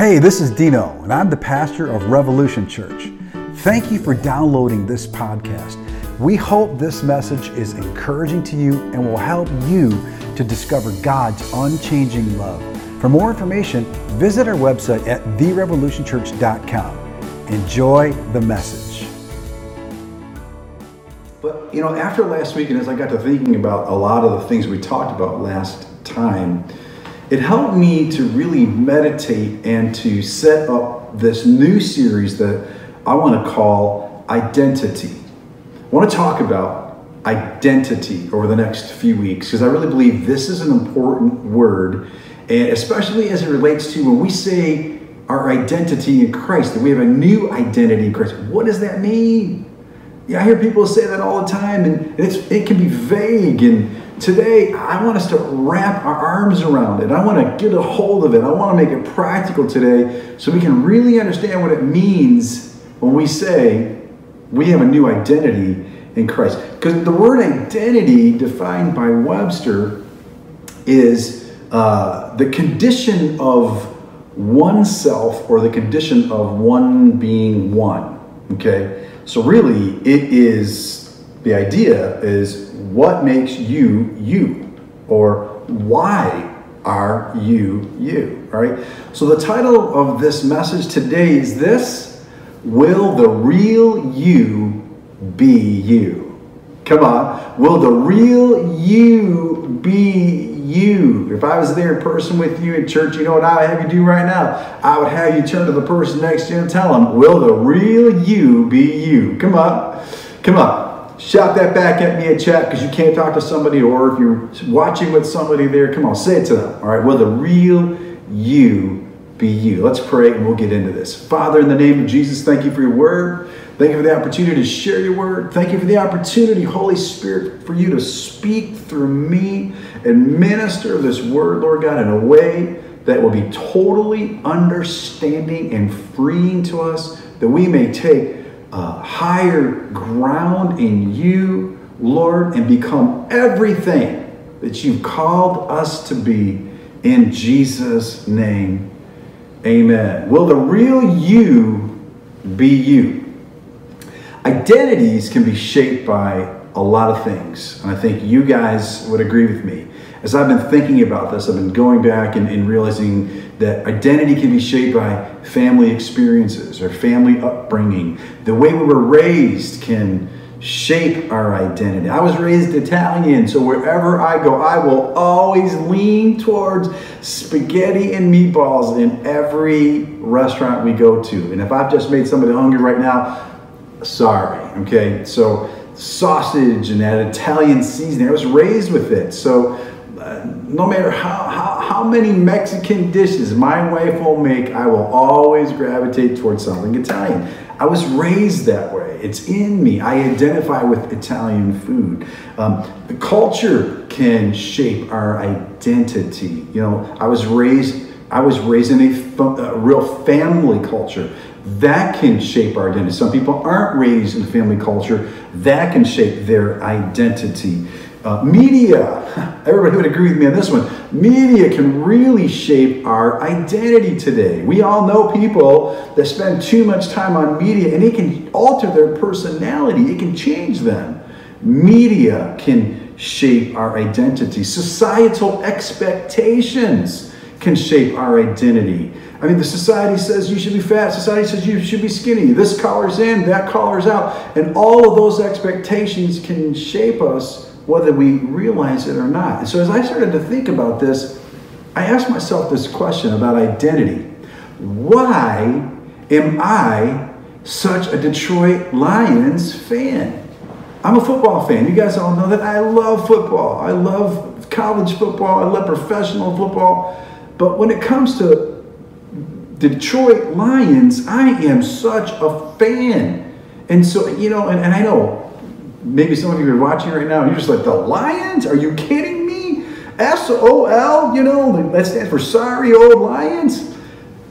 Hey, this is Dino, and I'm the pastor of Revolution Church. Thank you for downloading this podcast. We hope this message is encouraging to you and will help you to discover God's unchanging love. For more information, visit our website at therevolutionchurch.com. Enjoy the message. But, you know, after last week, and as I got to thinking about a lot of the things we talked about last time, it helped me to really meditate and to set up this new series that I want to call Identity. I want to talk about identity over the next few weeks because I really believe this is an important word, and especially as it relates to when we say our identity in Christ, that we have a new identity in Christ. What does that mean? Yeah, I hear people say that all the time, and it's, it can be vague and Today, I want us to wrap our arms around it. I want to get a hold of it. I want to make it practical today so we can really understand what it means when we say we have a new identity in Christ. Because the word identity, defined by Webster, is uh, the condition of oneself or the condition of one being one. Okay? So, really, it is the idea is what makes you you? Or why are you you all right? So the title of this message today is this will the real you be you? Come on. Will the real you be you? If i was there in person with you in church you know what i would have you do right now? I would have you turn to the person next to you and tell them will the real you be you? Come on. Come on shout that back at me in chat because you can't talk to somebody, or if you're watching with somebody there, come on, say it to them. All right, will the real you be you? Let's pray and we'll get into this. Father, in the name of Jesus, thank you for your word. Thank you for the opportunity to share your word. Thank you for the opportunity, Holy Spirit, for you to speak through me and minister this word, Lord God, in a way that will be totally understanding and freeing to us, that we may take uh, higher ground in you, Lord, and become everything that you've called us to be in Jesus' name. Amen. Will the real you be you? Identities can be shaped by a lot of things, and I think you guys would agree with me. As I've been thinking about this, I've been going back and, and realizing that identity can be shaped by family experiences or family upbringing. The way we were raised can shape our identity. I was raised Italian, so wherever I go, I will always lean towards spaghetti and meatballs in every restaurant we go to. And if I've just made somebody hungry right now, sorry, okay? So sausage and that Italian seasoning, I was raised with it. So uh, no matter how, how, how many Mexican dishes my wife will make, I will always gravitate towards something Italian. I was raised that way. It's in me. I identify with Italian food. Um, the culture can shape our identity. You know, I was raised. I was raised in a, a real family culture. That can shape our identity. Some people aren't raised in a family culture. That can shape their identity. Uh, media, everybody would agree with me on this one. Media can really shape our identity today. We all know people that spend too much time on media and it can alter their personality, it can change them. Media can shape our identity. Societal expectations can shape our identity. I mean, the society says you should be fat, society says you should be skinny. This collar's in, that collar's out. And all of those expectations can shape us whether we realize it or not. And so as I started to think about this, I asked myself this question about identity. Why am I such a Detroit Lions fan? I'm a football fan. You guys all know that I love football. I love college football. I love professional football. But when it comes to Detroit Lions, I am such a fan. And so, you know, and, and I know maybe some of you are watching right now you're just like, the Lions? Are you kidding me? S-O-L, you know, that stands for sorry old Lions.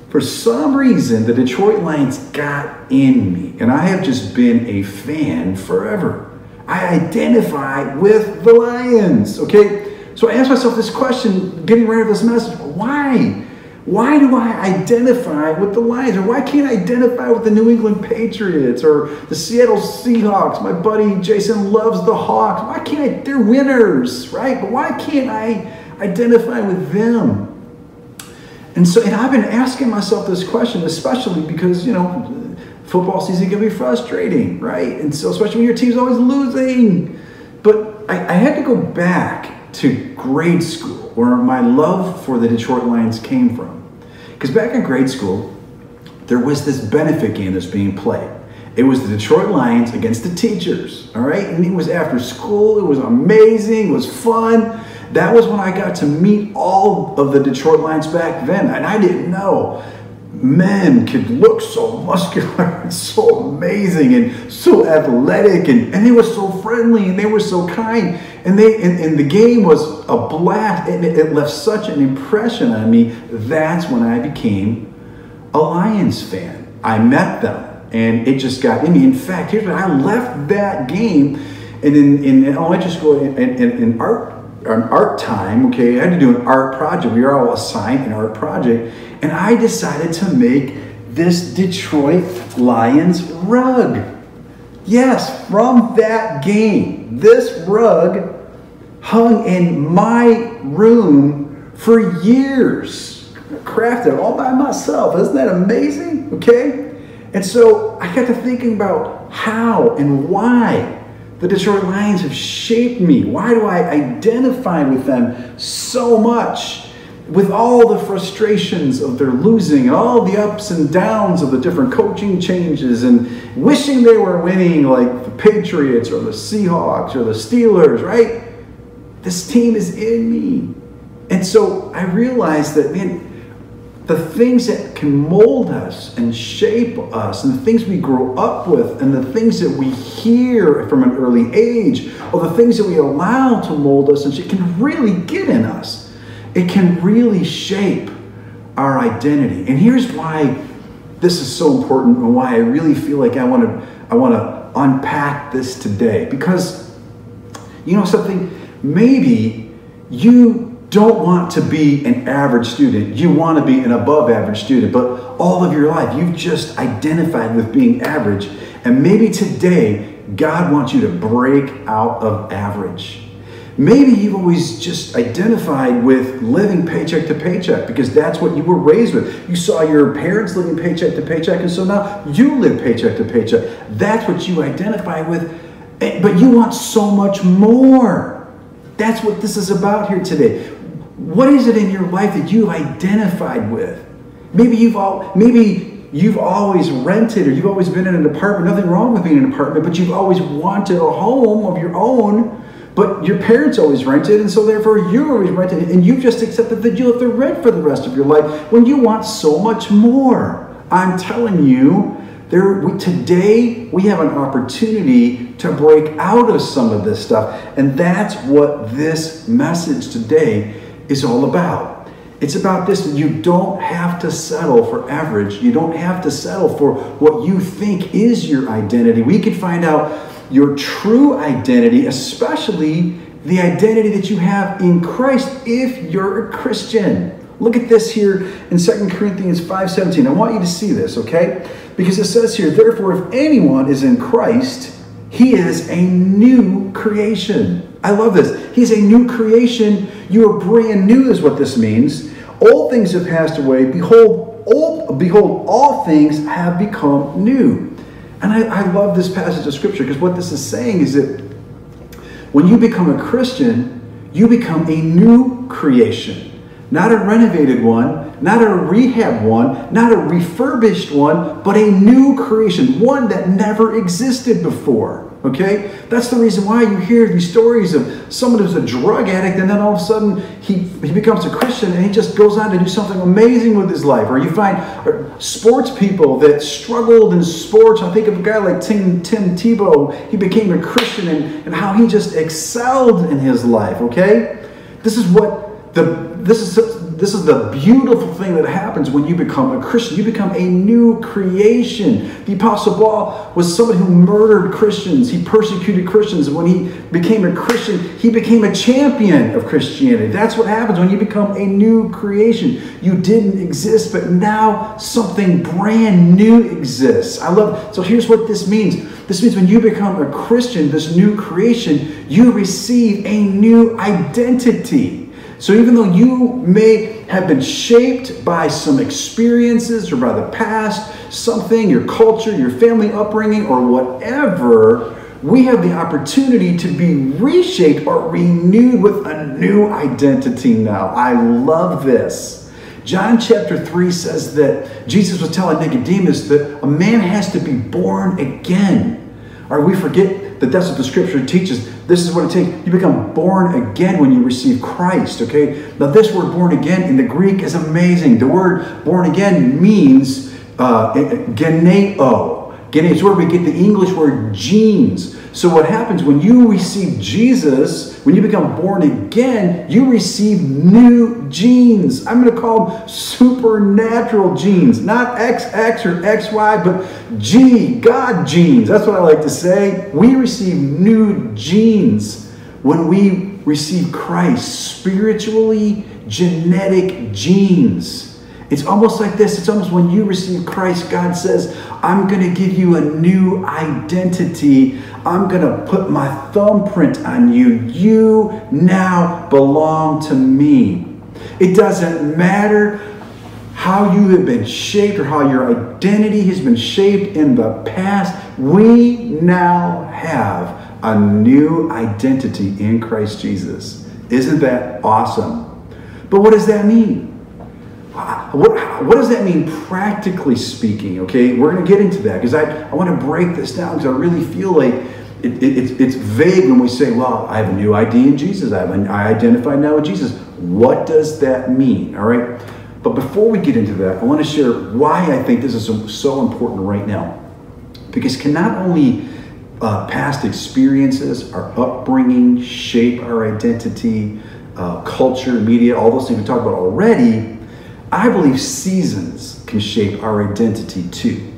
For some reason, the Detroit Lions got in me, and I have just been a fan forever. I identify with the Lions, okay? So I asked myself this question, getting ready for this message. Why? Why do I identify with the Lions? Or why can't I identify with the New England Patriots or the Seattle Seahawks? My buddy Jason loves the Hawks. Why can't I? They're winners, right? But why can't I identify with them? And so, and I've been asking myself this question, especially because, you know, football season can be frustrating, right? And so, especially when your team's always losing. But I, I had to go back to grade school where my love for the Detroit Lions came from. Because back in grade school, there was this benefit game that's being played. It was the Detroit Lions against the teachers, all right? And it was after school. It was amazing. It was fun. That was when I got to meet all of the Detroit Lions back then. And I didn't know men could look so muscular and so amazing and so athletic and, and they were so friendly and they were so kind. And they and, and the game was a blast and it, it left such an impression on me. That's when i became a lions fan. I met them and it just got in me in fact here's what i left that game and in, in elementary school in, in, in art an art time okay? I had to do an art project. We were all assigned an art project. And I decided to make this Detroit Lions rug. Yes, from that game. This rug hung in my room for years. Crafted all by myself. Isn't that amazing? Okay? And so I got to thinking about how and why the Detroit Lions have shaped me. Why do I identify with them so much? With all the frustrations of their losing and all the ups and downs of the different coaching changes and wishing they were winning like the Patriots or the Seahawks or the Steelers, right? This team is in me. And so I realized that, man, the things that can mold us and shape us, and the things we grow up with, and the things that we hear from an early age, or the things that we allow to mold us and shape, can really get in us it can really shape our identity. And here's why this is so important and why I really feel like I want to I want to unpack this today because you know something maybe you don't want to be an average student. You want to be an above average student, but all of your life you've just identified with being average. And maybe today God wants you to break out of average. Maybe you've always just identified with living paycheck to paycheck because that's what you were raised with. You saw your parents living paycheck to paycheck, and so now you live paycheck to paycheck. That's what you identify with, eh, but you want so much more. That's what this is about here today. What is it in your life that you've identified with? Maybe you've all maybe you've always rented or you've always been in an apartment. Nothing wrong with being in an apartment, but you've always wanted a home of your own but your parents always rented, and so therefore you're always rented, and you've just accepted that you have to rent for the rest of your life when you want so much more. I'm telling you, there we, today we have an opportunity to break out of some of this stuff, and that's what this message today is all about. It's about this you don't have to settle for average. You don't have to settle for what you think is your identity. We could find out your true identity, especially the identity that you have in Christ if you're a Christian. Look at this here in 2 Corinthians 5:17. I want you to see this, okay? Because it says here, therefore, if anyone is in Christ, he is a new creation. I love this. He's a new creation. You are brand new, is what this means. All things have passed away. Behold, all, behold, all things have become new. And I, I love this passage of scripture because what this is saying is that when you become a Christian, you become a new creation. Not a renovated one, not a rehab one, not a refurbished one, but a new creation, one that never existed before. Okay? That's the reason why you hear these stories of someone who's a drug addict and then all of a sudden he, he becomes a Christian and he just goes on to do something amazing with his life. Or you find sports people that struggled in sports. I think of a guy like Tim, Tim Tebow. He became a Christian and, and how he just excelled in his life. Okay? This is what the this is this is the beautiful thing that happens when you become a Christian. You become a new creation. The Apostle Paul was somebody who murdered Christians. He persecuted Christians. When he became a Christian, he became a champion of Christianity. That's what happens when you become a new creation. You didn't exist, but now something brand new exists. I love so here's what this means. This means when you become a Christian, this new creation, you receive a new identity. So even though you may have been shaped by some experiences or by the past, something, your culture, your family upbringing, or whatever, we have the opportunity to be reshaped or renewed with a new identity now. I love this. John chapter 3 says that Jesus was telling Nicodemus that a man has to be born again. Or we forget that that's what the scripture teaches. This is what it takes. You become born again when you receive Christ, okay? Now, this word born again in the Greek is amazing. The word born again means uh, geneo. Geneo is where we get the English word genes. So, what happens when you receive Jesus, when you become born again, you receive new genes. I'm going to call them supernatural genes, not XX or XY, but G, God genes. That's what I like to say. We receive new genes when we receive Christ, spiritually genetic genes. It's almost like this. It's almost when you receive Christ, God says, I'm going to give you a new identity. I'm going to put my thumbprint on you. You now belong to me. It doesn't matter how you have been shaped or how your identity has been shaped in the past. We now have a new identity in Christ Jesus. Isn't that awesome? But what does that mean? What, what does that mean practically speaking? Okay, we're going to get into that because I, I want to break this down because I really feel like it, it, it's, it's vague when we say, well, I have a new ID in Jesus. I, have an, I identify now with Jesus. What does that mean? All right. But before we get into that, I want to share why I think this is so, so important right now. Because can not only uh, past experiences, our upbringing shape our identity, uh, culture, media, all those things we talked about already, I believe seasons can shape our identity too.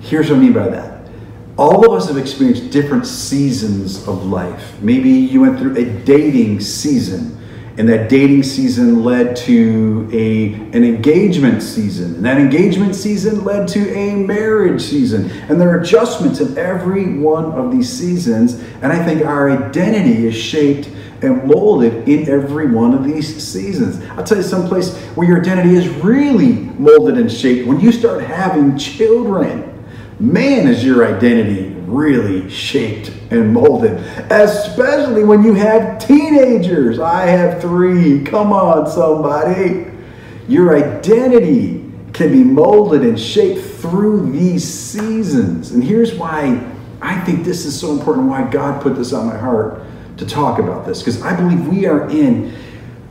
Here's what I mean by that. All of us have experienced different seasons of life. Maybe you went through a dating season, and that dating season led to a, an engagement season. And that engagement season led to a marriage season. And there are adjustments in every one of these seasons. And I think our identity is shaped and molded in every one of these seasons. I'll tell you someplace where your identity is really molded and shaped when you start having children. Man, is your identity really shaped and molded, especially when you have teenagers. I have three. Come on, somebody. Your identity can be molded and shaped through these seasons. And here's why I think this is so important, why God put this on my heart to talk about this because I believe we are in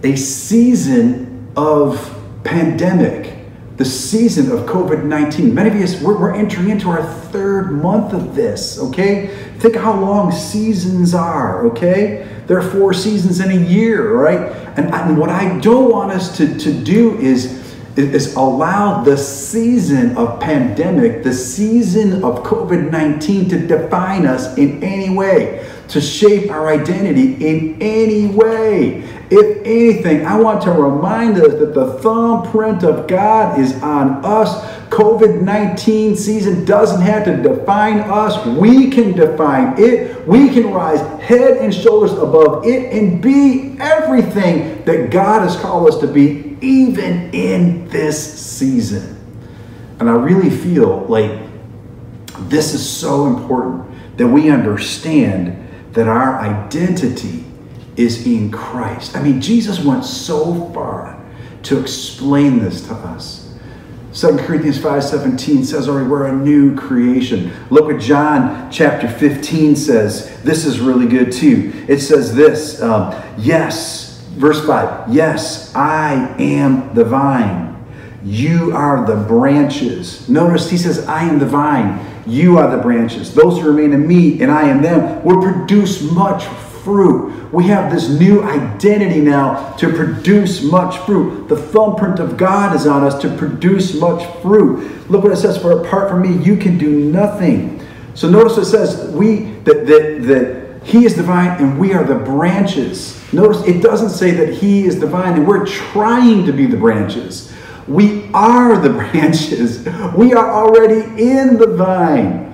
a season of pandemic, the season of COVID 19. Many of us, we're, we're, entering into our third month of this, okay? Think how long seasons are, okay? There are four seasons in a year, right? And, and what I don't want us to, to do is is allow the season of pandemic, the season of COVID 19 to define us in any way to shape our identity in any way. If anything, I want to remind us that the thumbprint of God is on us. COVID 19 season doesn't have to define us. We can define it. We can rise head and shoulders above it and be everything that God has called us to be, even in this season. And I really feel like this is so important that we understand that our identity is in Christ. I mean, Jesus went so far to explain this to us. 2 Corinthians 5:17 says already we're a new creation. Look what John chapter 15 says. This is really good too. It says this, um, yes, verse 5, yes, I am the vine. You are the branches. Notice he says, I am the vine. You are the branches. Those who remain in me and I in them will produce much fruit. We have this new identity now to produce much fruit. The thumbprint of God is on us to produce much fruit. Look what it says, for apart from me, you can do nothing. So notice it says we that that that he is divine and we are the branches. Notice it doesn't say that he is divine and we're trying to be the branches. We are the branches. We are already in the vine.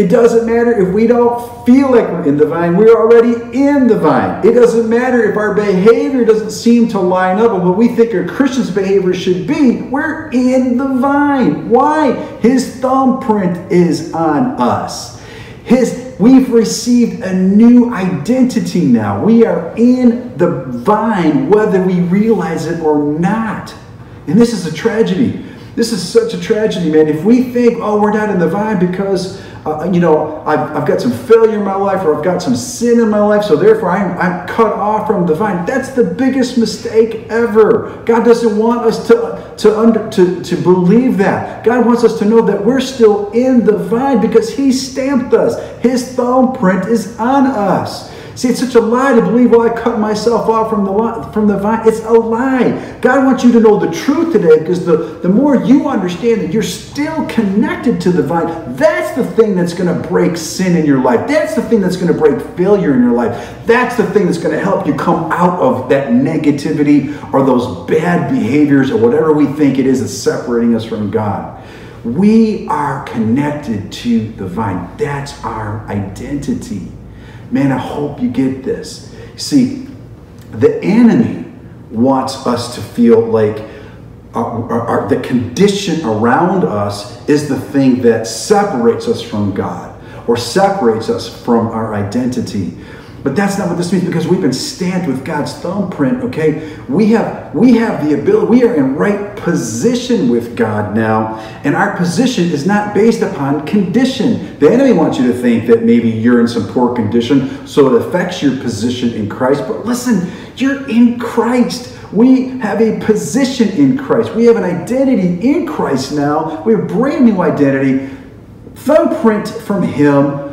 It doesn't matter if we don't feel like we're in the vine, we're already in the vine. It doesn't matter if our behavior doesn't seem to line up with what we think a Christian's behavior should be. We're in the vine. Why? His thumbprint is on us. His we've received a new identity now. We are in the vine whether we realize it or not. And this is a tragedy. This is such a tragedy, man. If we think, oh, we're not in the vine because uh, you know, I've, I've got some failure in my life or I've got some sin in my life, so therefore I'm, I'm cut off from the vine. That's the biggest mistake ever. God doesn't want us to, to, under, to, to believe that. God wants us to know that we're still in the vine because He stamped us. His thumbprint is on us. See, it's such a lie to believe, well, I cut myself off from the, from the vine. It's a lie. God wants you to know the truth today because the, the more you understand that you're still connected to the vine, that's the thing that's going to break sin in your life. That's the thing that's going to break failure in your life. That's the thing that's going to help you come out of that negativity or those bad behaviors or whatever we think it is that's separating us from God. We are connected to the vine. That's our identity. Man, I hope you get this. See, the enemy wants us to feel like our, our, our, the condition around us is the thing that separates us from God or separates us from our identity. But that's not what this means because we've been stamped with God's thumbprint, okay? We have we have the ability, we are in right position with God now, and our position is not based upon condition. The enemy wants you to think that maybe you're in some poor condition, so it affects your position in Christ. But listen, you're in Christ. We have a position in Christ. We have an identity in Christ now. We have a brand new identity. Thumbprint from Him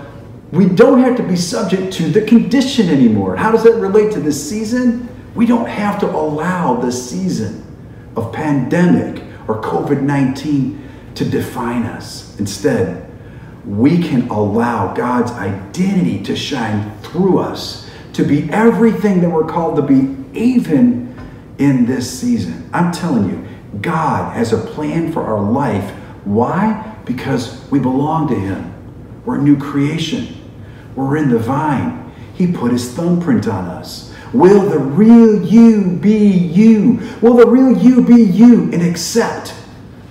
we don't have to be subject to the condition anymore. How does that relate to this season? We don't have to allow the season of pandemic or COVID 19 to define us. Instead, we can allow God's identity to shine through us, to be everything that we're called to be, even in this season. I'm telling you, God has a plan for our life. Why? Because we belong to Him. We're a new creation. We're in the vine. He put his thumbprint on us. Will the real you be you? Will the real you be you and accept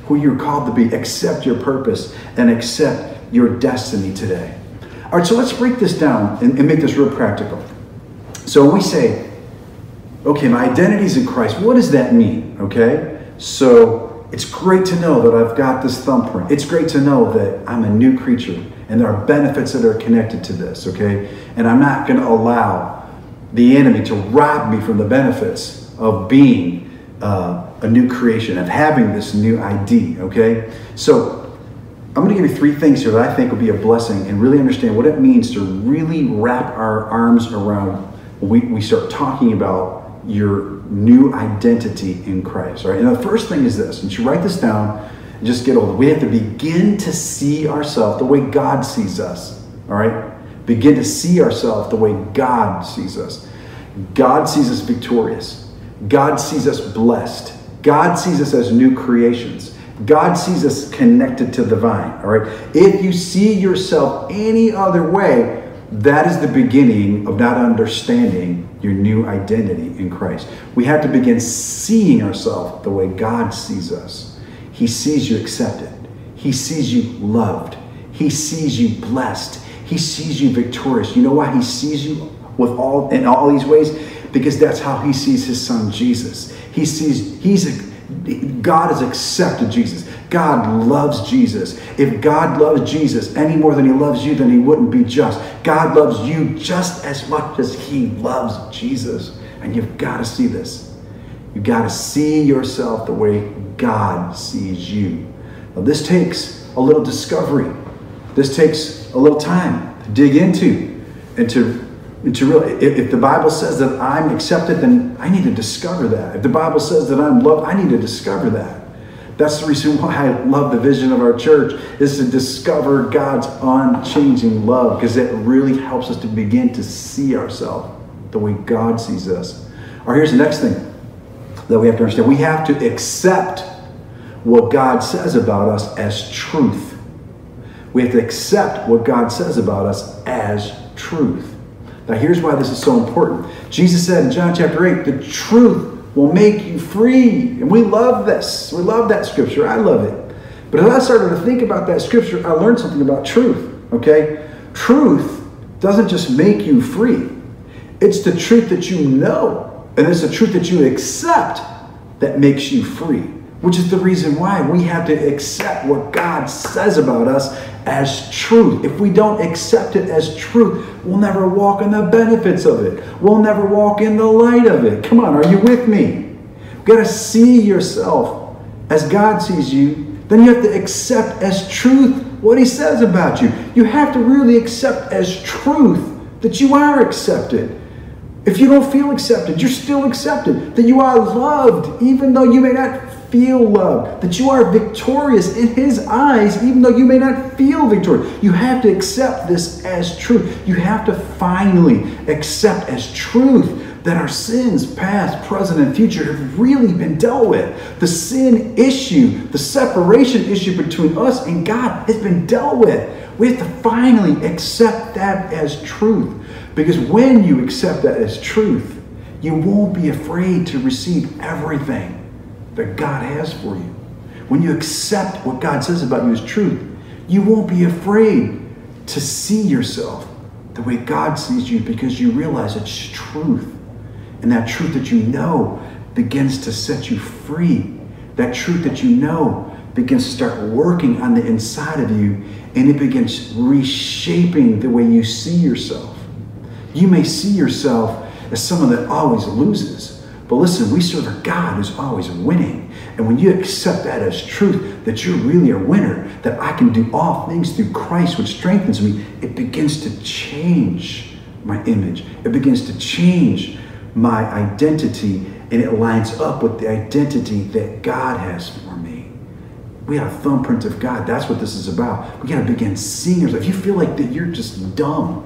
who you're called to be? Accept your purpose and accept your destiny today. All right, so let's break this down and, and make this real practical. So when we say, okay, my identity is in Christ, what does that mean? Okay, so it's great to know that I've got this thumbprint. It's great to know that I'm a new creature and there are benefits that are connected to this, okay? And I'm not going to allow the enemy to rob me from the benefits of being uh, a new creation, of having this new ID, okay? So I'm going to give you three things here that I think will be a blessing and really understand what it means to really wrap our arms around when we, we start talking about your new identity in Christ, right? And the first thing is this, and you write this down and just get old. We have to begin to see ourselves the way God sees us. All right? Begin to see ourselves the way God sees us. God sees us victorious. God sees us blessed. God sees us as new creations. God sees us connected to the vine. All right? If you see yourself any other way, that is the beginning of not understanding your new identity in Christ. We have to begin seeing ourselves the way God sees us. He sees you accepted. He sees you loved. He sees you blessed. He sees you victorious. You know why he sees you with all in all these ways? Because that's how he sees his son Jesus. He sees he's a, God has accepted Jesus. God loves Jesus. If God loves Jesus any more than he loves you, then he wouldn't be just. God loves you just as much as he loves Jesus. And you've got to see this. You've got to see yourself the way God sees you. Now, this takes a little discovery. This takes a little time to dig into and to And to really, if, if the Bible says that I'm accepted, then I need to discover that. If the Bible says that I'm loved, I need to discover that. That's the reason why I love the vision of our church is to discover God's unchanging love because it really helps us to begin to see ourselves the way God sees us. Or here's the next thing that we have to understand. We have to accept what God says about us as truth. We have to accept what God says about us as truth. Now, here's why this is so important. Jesus said in John chapter 8, the truth will make you free. And we love this. We love that scripture. I love it. But as I started to think about that scripture, I learned something about truth. Okay? Truth doesn't just make you free, it's the truth that you know, and it's the truth that you accept that makes you free which is the reason why we have to accept what God says about us as truth. If we don't accept it as truth, we'll never walk in the benefits of it. We'll never walk in the light of it. Come on, are you with me? You got to see yourself as God sees you. Then you have to accept as truth what He says about you. You have to really accept as truth that you are accepted. If you don't feel accepted, you're still accepted. That you are loved, even though you may not feel loved, that you are victorious in His eyes, even though you may not feel victorious. You have to accept this as truth. You have to finally accept as truth that our sins, past, present, and future, have really been dealt with. The sin issue, the separation issue between us and God has been dealt with. We have to finally accept that as truth. Because when you accept that as truth, you won't be afraid to receive everything that God has for you. When you accept what God says about you as truth, you won't be afraid to see yourself the way God sees you because you realize it's truth. And that truth that you know begins to set you free. That truth that you know begins to start working on the inside of you and it begins reshaping the way you see yourself. You may see yourself as someone that always loses but listen, we serve a God who's always winning. And when you accept that as truth, that you're really a winner, that I can do all things through Christ, which strengthens me, it begins to change my image. It begins to change my identity, and it lines up with the identity that God has for me. We have a thumbprint of God. That's what this is about. We got to begin seeing ourselves. If you feel like that you're just dumb,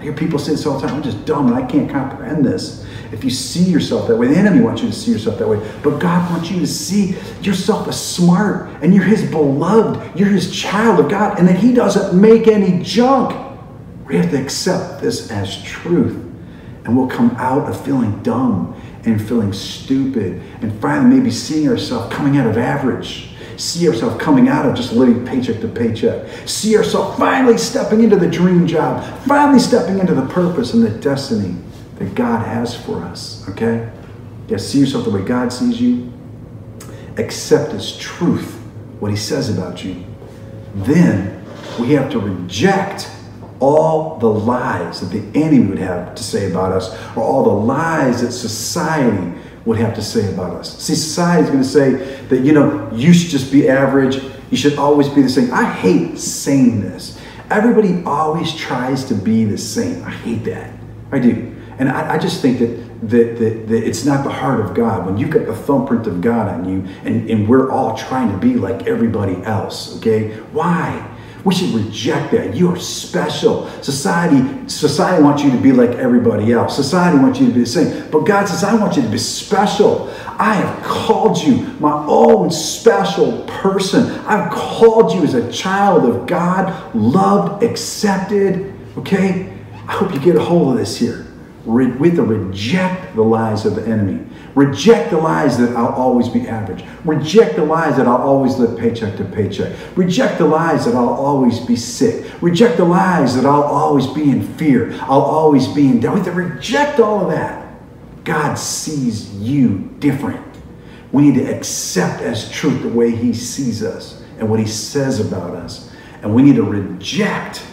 I hear people say this all the time, I'm just dumb and I can't comprehend this if you see yourself that way. The enemy wants you to see yourself that way. But God wants you to see yourself as smart and you're his beloved. You're his child of God and that he doesn't make any junk. We have to accept this as truth. And we'll come out of feeling dumb and feeling stupid and finally maybe seeing ourselves coming out of average. See ourselves coming out of just living paycheck to paycheck. See ourselves finally stepping into the dream job, finally stepping into the purpose and the destiny that God has for us. Okay? Yeah, see yourself the way God sees you. Accept as truth what He says about you. Then we have to reject all the lies that the enemy would have to say about us, or all the lies that society would have to say about us. See, society is going to say that, you know, you should just be average. You should always be the same. I hate saying this. Everybody always tries to be the same. I hate that. I do. And I, I just think that, that, that, that, it's not the heart of God. When you've got the thumbprint of God on you, and, and we're all trying to be like everybody else, okay? Why? We should reject that. You are special. Society, society wants you to be like everybody else. Society wants you to be the same. But God says, I want you to be special. I have called you my own special person. I've called you as a child of God, loved, accepted. Okay? I hope you get a hold of this here. We have to reject the lies of the enemy. Reject the lies that I'll always be average. Reject the lies that I'll always live paycheck to paycheck. Reject the lies that I'll always be sick. Reject the lies that I'll always be in fear. I'll always be in doubt. We to reject all of that. God sees you different. We need to accept as truth the way He sees us and what He says about us. And we need to reject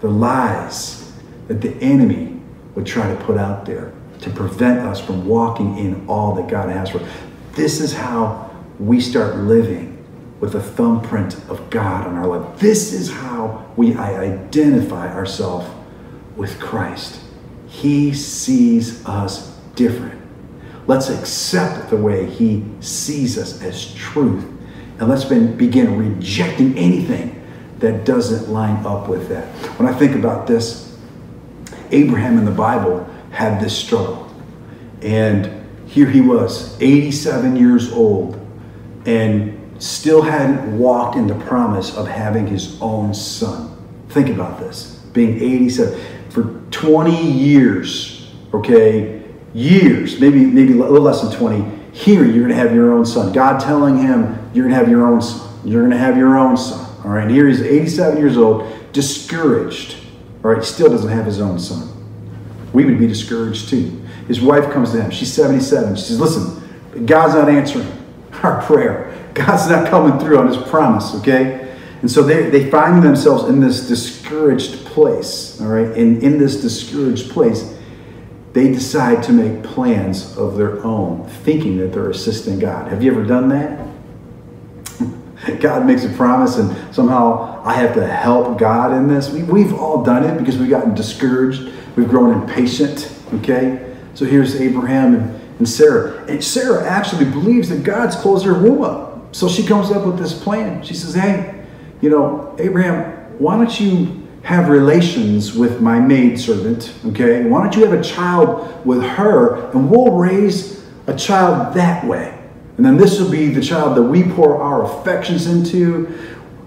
the lies that the enemy would try to put out there to prevent us from walking in all that God has for us. This is how we start living with the thumbprint of God on our life. This is how we identify ourselves with Christ. He sees us different. Let's accept the way He sees us as truth. And let's begin rejecting anything that doesn't line up with that. When I think about this, Abraham in the Bible had this struggle. And here he was, 87 years old, and still hadn't walked in the promise of having his own son. Think about this being 87 for 20 years, okay, years, maybe maybe a little less than 20. Here you're going to have your own son. God telling him you're going to have your own son. You're going to have your own son. All right. Here he's 87 years old, discouraged. All right. Still doesn't have his own son. We would be discouraged too. His wife comes to him. She's 77. She says, "Listen, God's not answering our prayer. God's not coming through on his promise, okay? And so they, they find themselves in this discouraged place, all right? And in this discouraged place, they decide to make plans of their own, thinking that they're assisting God. Have you ever done that? God makes a promise, and somehow I have to help God in this. We, we've all done it because we've gotten discouraged. We've grown impatient, okay? So here's Abraham and, and Sarah. And Sarah actually believes that God's closed her womb up. So she comes up with this plan. She says, Hey, you know, Abraham, why don't you have relations with my maidservant? Okay, why don't you have a child with her and we'll raise a child that way? And then this will be the child that we pour our affections into.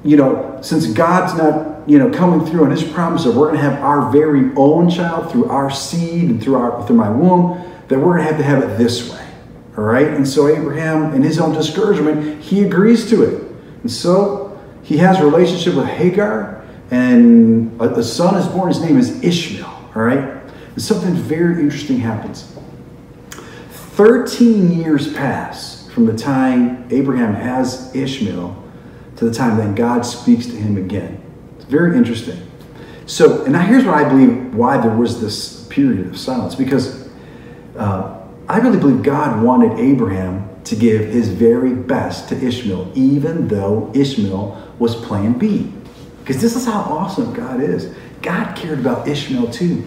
You know, since God's not, you know, coming through on his promise that we're going to have our very own child through our seed and through our through my womb, that we're going to have to have it this way. All right. And so Abraham, in his own discouragement, he agrees to it. And so he has a relationship with Hagar, and a, a son is born. His name is Ishmael. All right. And something very interesting happens. 13 years pass from the time Abraham has Ishmael to the time that God speaks to him again. It's very interesting. So, and now here's what I believe why there was this period of silence because uh, I really believe God wanted Abraham to give his very best to Ishmael, even though Ishmael was plan B. Because this is how awesome God is. God cared about Ishmael too.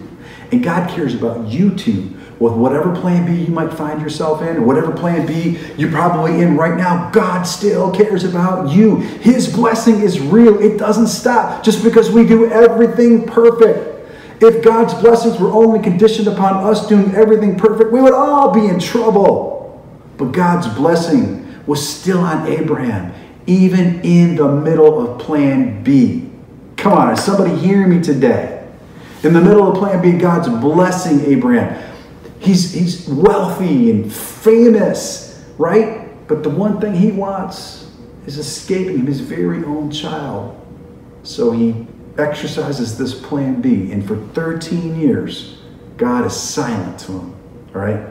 And God cares about you too. With whatever plan B you might find yourself in, whatever plan B you're probably in right now, God still cares about you. His blessing is real, it doesn't stop just because we do everything perfect. If God's blessings were only conditioned upon us doing everything perfect, we would all be in trouble. But God's blessing was still on Abraham, even in the middle of plan B. Come on, is somebody hearing me today? In the middle of plan B, God's blessing Abraham. He's, he's wealthy and famous, right? But the one thing he wants is escaping him, his very own child. So he exercises this plan B, and for 13 years, God is silent to him. All right?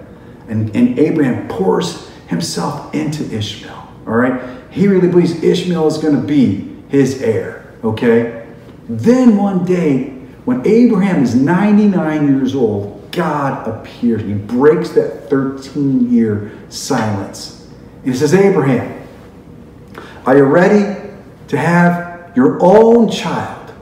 And, and Abraham pours himself into Ishmael. All right? He really believes Ishmael is going to be his heir. Okay? Then one day, when Abraham is 99 years old, God appears. He breaks that 13 year silence. And he says, Abraham, are you ready to have your own child?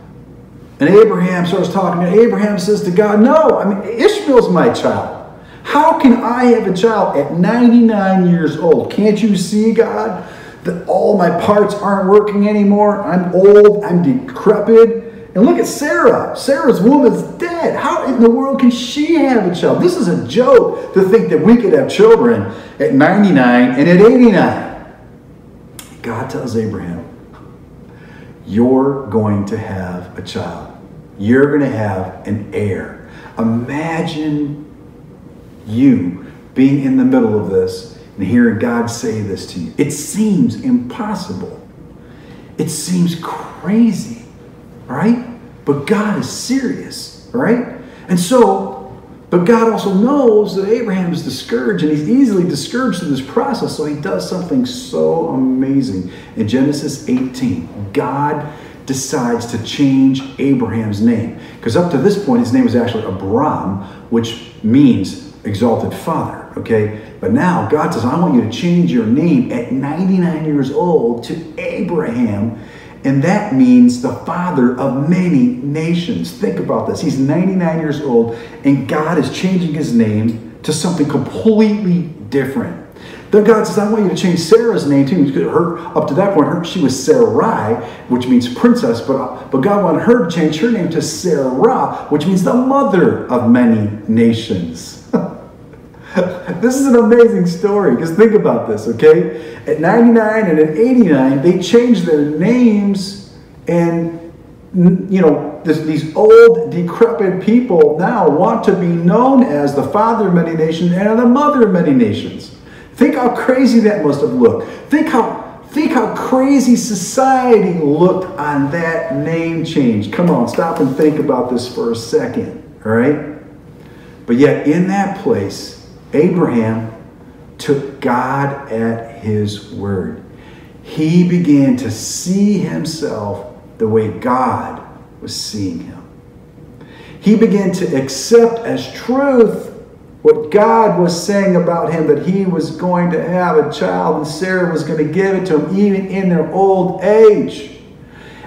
And Abraham starts talking, and Abraham says to God, No, I mean, Ishmael's my child. How can I have a child at 99 years old? Can't you see, God, that all my parts aren't working anymore? I'm old, I'm decrepit. And look at Sarah. Sarah's womb is dead. How in the world can she have a child? This is a joke to think that we could have children at 99 and at 89. God tells Abraham, You're going to have a child you're going to have an heir. Imagine you being in the middle of this and hearing God say this to you. It seems impossible. It seems crazy, right? But God is serious, right? And so, but God also knows that Abraham is discouraged and he's easily discouraged in this process. So he does something so amazing. In Genesis 18, God decides to change Abraham's name. Because up to this point, his name was actually Abram, which means exalted father. Okay? But now God says, I want you to change your name at 99 years old to Abraham. And that means the father of many nations. Think about this. He's 99 years old, and God is changing his name to something completely different. Then God says, I want you to change Sarah's name too. Because Her, up to that point, her, she was Sarai, which means princess, but, but God wanted her to change her name to Sarah, which means the mother of many nations. this is an amazing story because think about this, okay? At 99 and at 89, they changed their names, and you know, this, these old, decrepit people now want to be known as the father of many nations and the mother of many nations. Think how crazy that must have looked. Think how think how crazy society looked on that name change. Come on, stop and think about this for a second, all right? But yet in that place, Abraham took God at his word. He began to see himself the way God was seeing him. He began to accept as truth what God was saying about him that he was going to have a child and Sarah was going to give it to him even in their old age.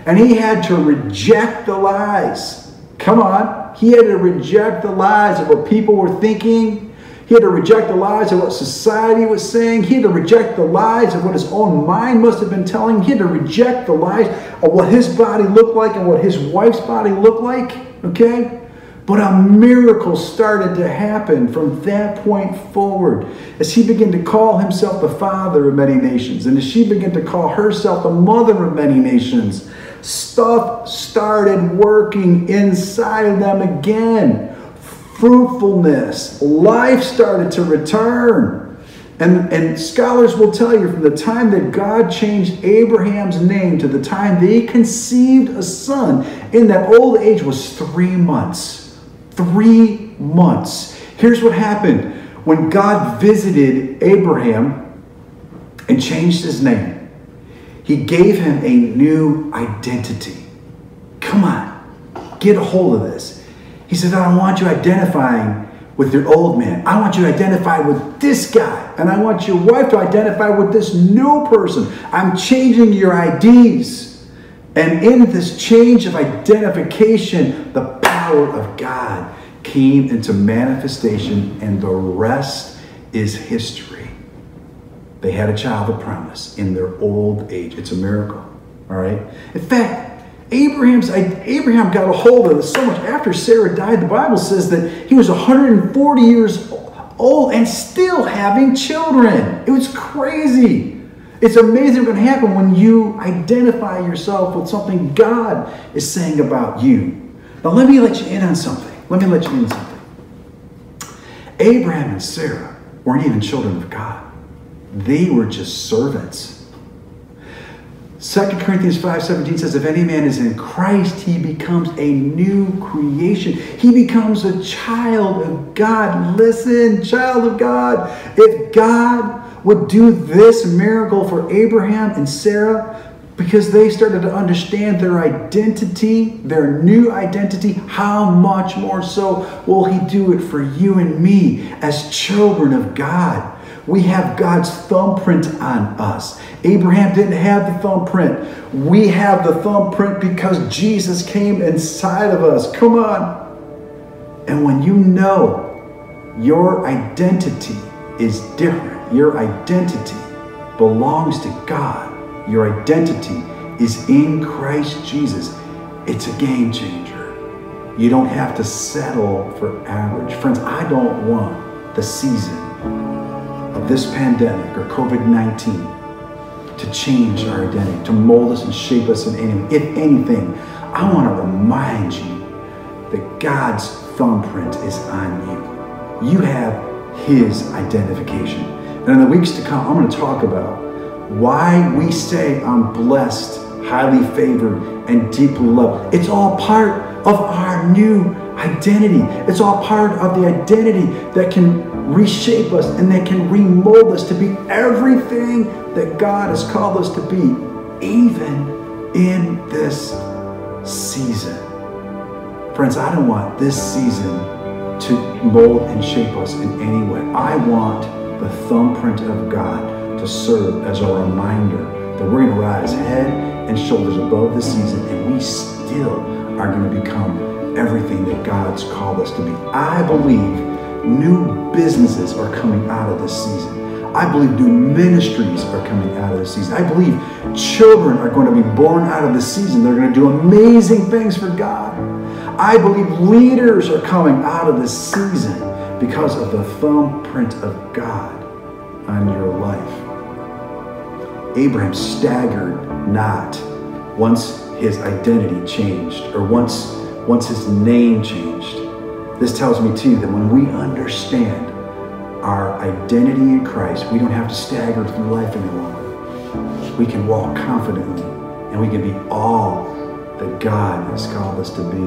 And he had to reject the lies. Come on. He had to reject the lies of what people were thinking he had to reject the lies of what society was saying. He had to reject the lies of what his own mind must have been telling. He had to reject the lies of what his body looked like and what his wife's body looked like. Okay? But a miracle started to happen from that point forward as he began to call himself the father of many nations and as she began to call herself the mother of many nations. Stuff started working inside of them again fruitfulness, life started to return. And, and scholars will tell you from the time that God changed Abraham's name to the time they conceived a son in that old age was three months. Three months. Here's what happened when God visited Abraham and changed his name, he gave him a new identity. Come on, get a hold of this. He says, I don't want you identifying with your old man. I want you to identify with this guy. And I want your wife to identify with this new person. I'm changing your IDs. And in this change of identification, the power of God came into manifestation, and the rest is history. They had a child of promise in their old age. It's a miracle. All right. In fact, Abraham's Abraham got a hold of it so much after Sarah died. The Bible says that he was 140 years old and still having children. It was crazy. It's amazing what can happen when you identify yourself with something God is saying about you. Now, let me let you in on something. Let me let you in on something. Abraham and Sarah weren't even children of God, they were just servants 2 Corinthians 5:17 says, If any man is in Christ, he becomes a new creation. He becomes a child of God. Listen, child of God. If God would do this miracle for Abraham and Sarah, because they started to understand their identity, their new identity, how much more so will He do it for you and me as children of God? We have God's thumbprint on us. Abraham didn't have the thumbprint. We have the thumbprint because Jesus came inside of us. Come on. And when you know your identity is different, your identity belongs to God, your identity is in Christ Jesus, it's a game changer. You don't have to settle for average. Friends, I don't want the season of this pandemic or COVID 19 to change our identity, to mold us and shape us in any If anything, I want to remind you that God's thumbprint is on you. You have His identification. And in the weeks to come, I'm going to talk about why we say I'm blessed, highly favored, and deeply loved. It's all part of our new identity. It's all part of the identity that can reshape us and that can remold us to be everything that God has called us to be, even in this season. Friends, I don't want this season to mold and shape us in any way. I want the thumbprint of God to serve as a reminder that we're going to rise head and shoulders above the season, and we still are going to become everything that God's called us to be. I believe new businesses are coming out of this season. I believe new ministries are coming out of this season. I believe children are going to be born out of the season. They're going to do amazing things for God. I believe leaders are coming out of this season because of the thumbprint of God on your life. Abraham staggered not once his identity changed or once, once his name changed. This tells me too that when we understand our identity in Christ, we don't have to stagger through life any longer. We can walk confidently and we can be all that God has called us to be.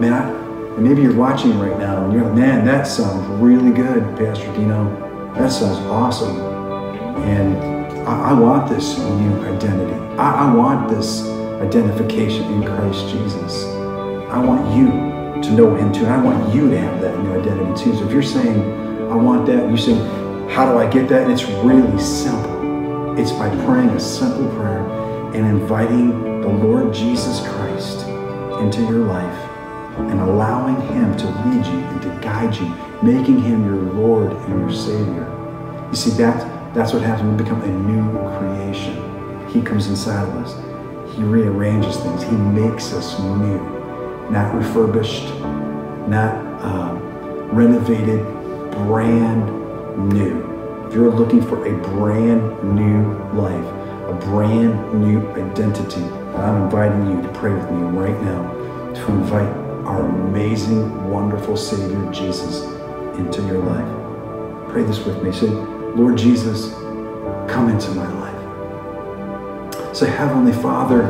Man, I, maybe you're watching right now and you're like, man, that sounds really good, Pastor Dino. That sounds awesome. And I, I want this new identity. I, I want this identification in Christ Jesus. I want you to know Him too. And I want you to have that new identity too. So if you're saying, I want that. And you say, How do I get that? And it's really simple. It's by praying a simple prayer and inviting the Lord Jesus Christ into your life and allowing Him to lead you and to guide you, making Him your Lord and your Savior. You see, that, that's what happens when we become a new creation. He comes inside of us. He rearranges things. He makes us new, not refurbished, not um, renovated, brand new. If you're looking for a brand new life, a brand new identity, I'm inviting you to pray with me right now to invite our amazing, wonderful Savior Jesus into your life. Pray this with me. Say, Lord Jesus, come into my life. Say, Heavenly Father,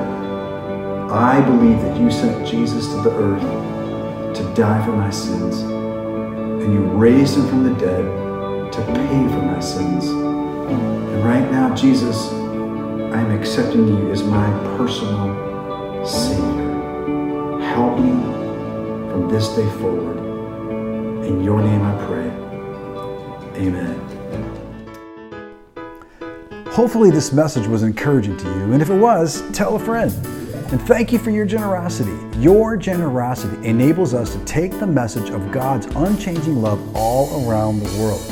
I believe that you sent Jesus to the earth to die for my sins and you raised him from the dead to pay for my sins. And right now, Jesus, I am accepting you as my personal Savior. Help me from this day forward. In your name I pray. Amen. Hopefully, this message was encouraging to you, and if it was, tell a friend. And thank you for your generosity. Your generosity enables us to take the message of God's unchanging love all around the world.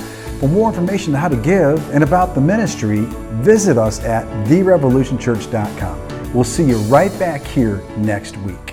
For more information on how to give and about the ministry, visit us at therevolutionchurch.com. We'll see you right back here next week.